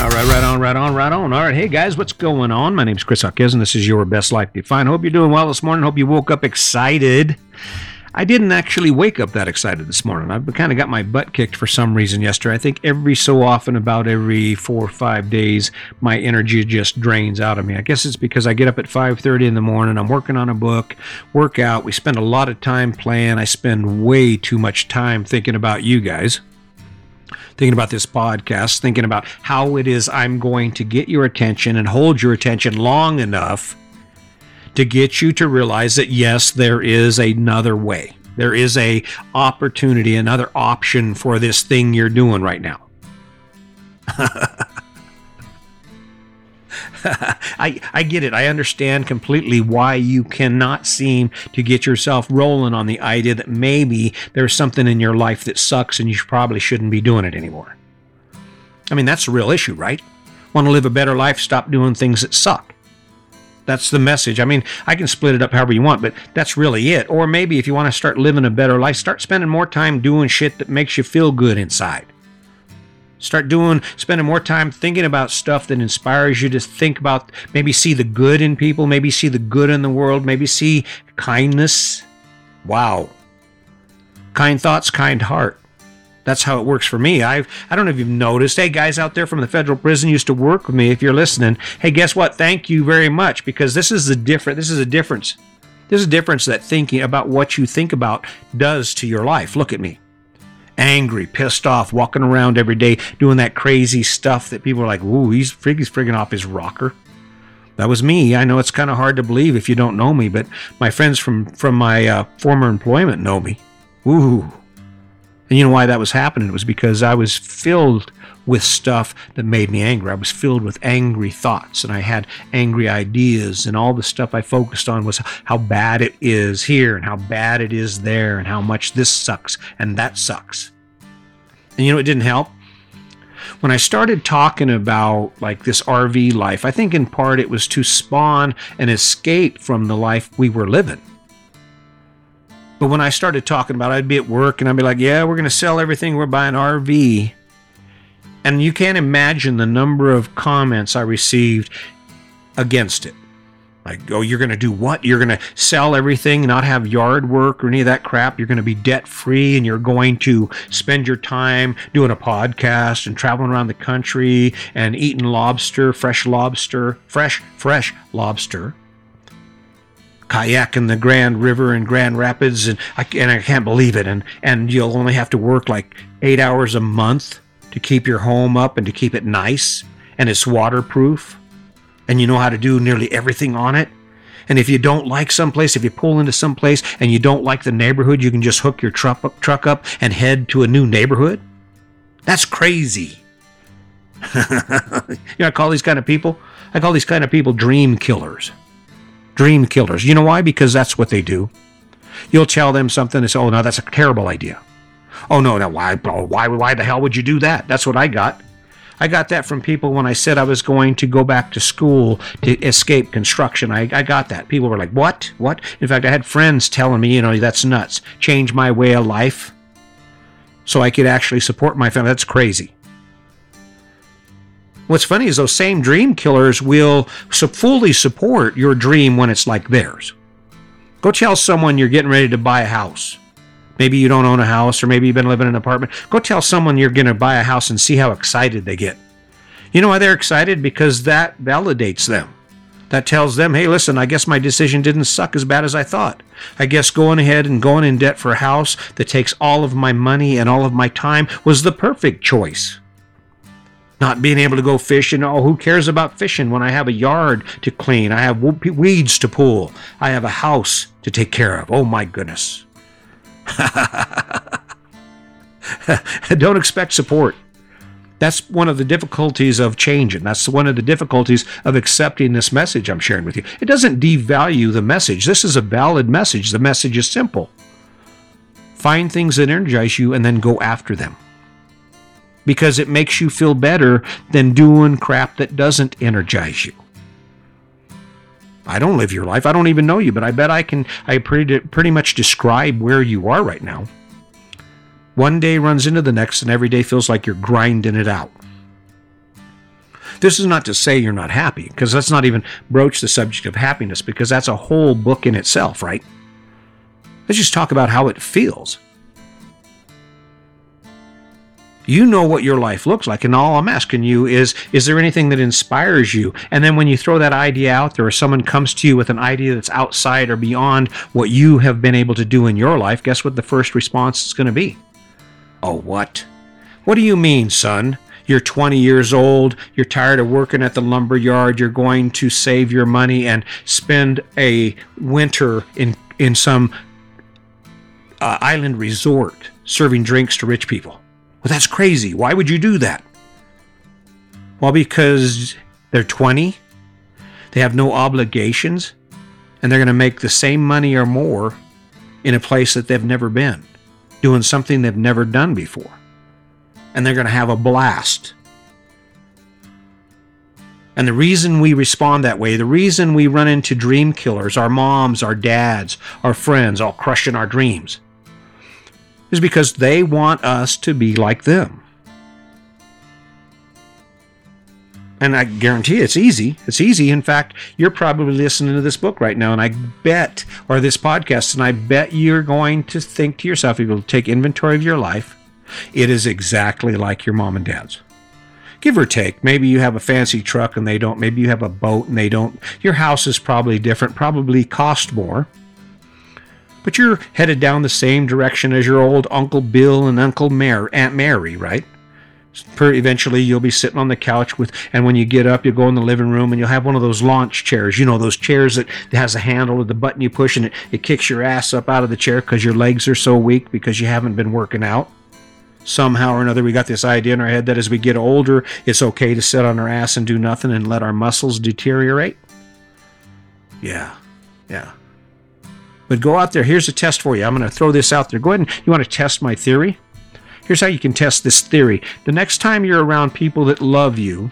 All right, right on, right on, right on. All right, hey guys, what's going on? My name's Chris Huckes, and this is your Best Life Defined. Hope you're doing well this morning. Hope you woke up excited. I didn't actually wake up that excited this morning. I've kind of got my butt kicked for some reason yesterday. I think every so often, about every four or five days, my energy just drains out of me. I guess it's because I get up at 5:30 in the morning. I'm working on a book, workout. We spend a lot of time playing. I spend way too much time thinking about you guys thinking about this podcast, thinking about how it is I'm going to get your attention and hold your attention long enough to get you to realize that yes, there is another way. There is a opportunity, another option for this thing you're doing right now. I, I get it. I understand completely why you cannot seem to get yourself rolling on the idea that maybe there's something in your life that sucks and you probably shouldn't be doing it anymore. I mean, that's a real issue, right? Want to live a better life? Stop doing things that suck. That's the message. I mean, I can split it up however you want, but that's really it. Or maybe if you want to start living a better life, start spending more time doing shit that makes you feel good inside. Start doing, spending more time thinking about stuff that inspires you to think about, maybe see the good in people, maybe see the good in the world, maybe see kindness. Wow. Kind thoughts, kind heart. That's how it works for me. I've I don't know if you've noticed. Hey guys out there from the federal prison used to work with me. If you're listening, hey, guess what? Thank you very much because this is the different. This is a difference. There's a difference that thinking about what you think about does to your life. Look at me angry, pissed off, walking around every day doing that crazy stuff that people are like, ooh, he's, he's frigging off his rocker. That was me. I know it's kind of hard to believe if you don't know me, but my friends from, from my uh, former employment know me. Ooh. And you know why that was happening? It was because I was filled with stuff that made me angry. I was filled with angry thoughts and I had angry ideas, and all the stuff I focused on was how bad it is here and how bad it is there and how much this sucks and that sucks. And you know, it didn't help. When I started talking about like this RV life, I think in part it was to spawn an escape from the life we were living. But when I started talking about it, I'd be at work and I'd be like, yeah, we're going to sell everything. We're buying RV. And you can't imagine the number of comments I received against it. Like, oh, you're going to do what? You're going to sell everything, not have yard work or any of that crap. You're going to be debt free and you're going to spend your time doing a podcast and traveling around the country and eating lobster, fresh lobster, fresh, fresh lobster kayaking the Grand River in Grand Rapids, and I, and I can't believe it. And and you'll only have to work like eight hours a month to keep your home up and to keep it nice, and it's waterproof, and you know how to do nearly everything on it. And if you don't like someplace, if you pull into someplace and you don't like the neighborhood, you can just hook your truck up, truck up and head to a new neighborhood. That's crazy. you know, I call these kind of people. I call these kind of people dream killers. Dream killers. You know why? Because that's what they do. You'll tell them something and say, "Oh no, that's a terrible idea." Oh no, no, why, oh, why, why the hell would you do that? That's what I got. I got that from people when I said I was going to go back to school to escape construction. I, I got that. People were like, What? What? In fact, I had friends telling me, you know, that's nuts. Change my way of life so I could actually support my family. That's crazy. What's funny is those same dream killers will fully support your dream when it's like theirs. Go tell someone you're getting ready to buy a house. Maybe you don't own a house, or maybe you've been living in an apartment. Go tell someone you're going to buy a house and see how excited they get. You know why they're excited? Because that validates them. That tells them, hey, listen, I guess my decision didn't suck as bad as I thought. I guess going ahead and going in debt for a house that takes all of my money and all of my time was the perfect choice. Not being able to go fishing. Oh, who cares about fishing when I have a yard to clean? I have weeds to pull. I have a house to take care of. Oh, my goodness. Don't expect support. That's one of the difficulties of changing. That's one of the difficulties of accepting this message I'm sharing with you. It doesn't devalue the message. This is a valid message. The message is simple. Find things that energize you and then go after them. Because it makes you feel better than doing crap that doesn't energize you. I don't live your life. I don't even know you, but I bet I can I pretty pretty much describe where you are right now. One day runs into the next and every day feels like you're grinding it out. This is not to say you're not happy, because let's not even broach the subject of happiness, because that's a whole book in itself, right? Let's just talk about how it feels. You know what your life looks like, and all I'm asking you is is there anything that inspires you? And then when you throw that idea out there, or someone comes to you with an idea that's outside or beyond what you have been able to do in your life, guess what the first response is going to be? Oh, what? What do you mean, son? You're 20 years old, you're tired of working at the lumber yard, you're going to save your money and spend a winter in, in some uh, island resort serving drinks to rich people. Well, that's crazy. Why would you do that? Well, because they're 20, they have no obligations, and they're going to make the same money or more in a place that they've never been, doing something they've never done before and they're going to have a blast. And the reason we respond that way, the reason we run into dream killers, our moms, our dads, our friends, all crushing our dreams, is because they want us to be like them. And I guarantee it's easy. It's easy. In fact, you're probably listening to this book right now, and I bet, or this podcast, and I bet you're going to think to yourself, you'll take inventory of your life it is exactly like your mom and dad's. Give or take. Maybe you have a fancy truck and they don't. Maybe you have a boat and they don't. Your house is probably different, probably cost more. But you're headed down the same direction as your old Uncle Bill and Uncle Mary, Aunt Mary, right? eventually you'll be sitting on the couch with and when you get up you'll go in the living room and you'll have one of those launch chairs. You know those chairs that has a handle with the button you push and it, it kicks your ass up out of the chair because your legs are so weak because you haven't been working out. Somehow or another we got this idea in our head that as we get older it's okay to sit on our ass and do nothing and let our muscles deteriorate. Yeah. Yeah but go out there. Here's a test for you. I'm going to throw this out there. Go ahead and you want to test my theory? Here's how you can test this theory. The next time you're around people that love you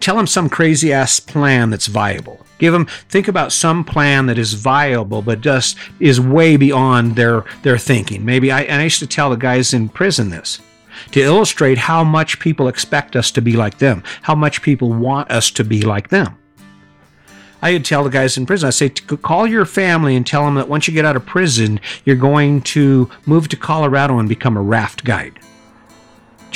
tell them some crazy ass plan that's viable. Give them think about some plan that is viable, but just is way beyond their their thinking. Maybe I, I used to tell the guys in prison this to illustrate how much people expect us to be like them, how much people want us to be like them. I would tell the guys in prison, I say, call your family and tell them that once you get out of prison, you're going to move to Colorado and become a raft guide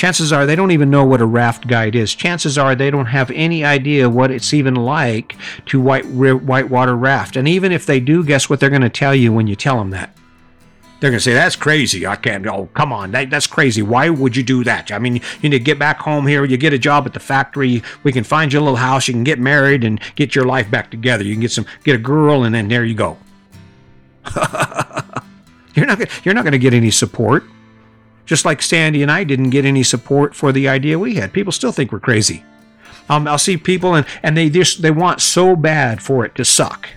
chances are they don't even know what a raft guide is. Chances are they don't have any idea what it's even like to white whitewater raft. And even if they do, guess what they're going to tell you when you tell them that? They're going to say, that's crazy. I can't. Oh, come on. That, that's crazy. Why would you do that? I mean, you need to get back home here. You get a job at the factory. We can find you a little house. You can get married and get your life back together. You can get some, get a girl, and then there you go. you're not, you're not going to get any support. Just like Sandy and I didn't get any support for the idea we had. People still think we're crazy. Um, I'll see people and, and they just they want so bad for it to suck.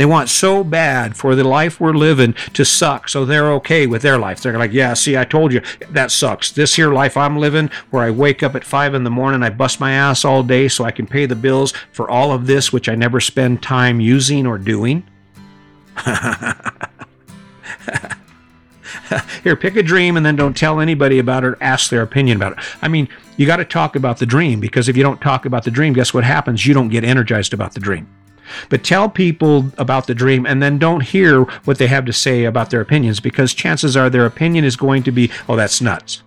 They want so bad for the life we're living to suck, so they're okay with their life. They're like, yeah, see, I told you that sucks. This here life I'm living, where I wake up at five in the morning, I bust my ass all day so I can pay the bills for all of this, which I never spend time using or doing. Here, pick a dream and then don't tell anybody about it or ask their opinion about it. I mean, you got to talk about the dream because if you don't talk about the dream, guess what happens? You don't get energized about the dream. But tell people about the dream and then don't hear what they have to say about their opinions because chances are their opinion is going to be, oh, that's nuts.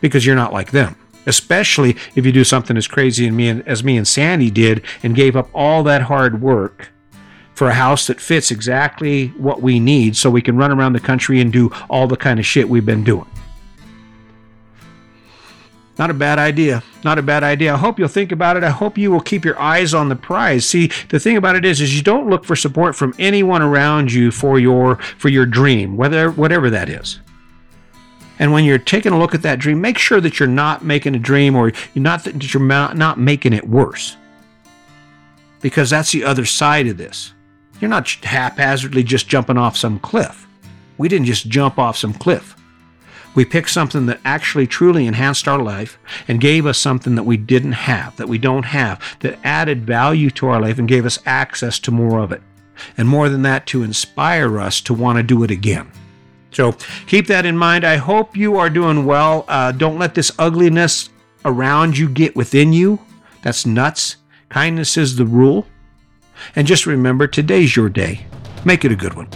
Because you're not like them. Especially if you do something as crazy as me and as me and Sandy did and gave up all that hard work for a house that fits exactly what we need so we can run around the country and do all the kind of shit we've been doing. Not a bad idea. Not a bad idea. I hope you'll think about it. I hope you will keep your eyes on the prize. See, the thing about it is, is you don't look for support from anyone around you for your for your dream, whether whatever that is. And when you're taking a look at that dream, make sure that you're not making a dream or you're not that you're not making it worse. Because that's the other side of this. You're not haphazardly just jumping off some cliff. We didn't just jump off some cliff. We picked something that actually truly enhanced our life and gave us something that we didn't have, that we don't have, that added value to our life and gave us access to more of it. And more than that, to inspire us to want to do it again. So keep that in mind. I hope you are doing well. Uh, don't let this ugliness around you get within you. That's nuts. Kindness is the rule. And just remember, today's your day. Make it a good one.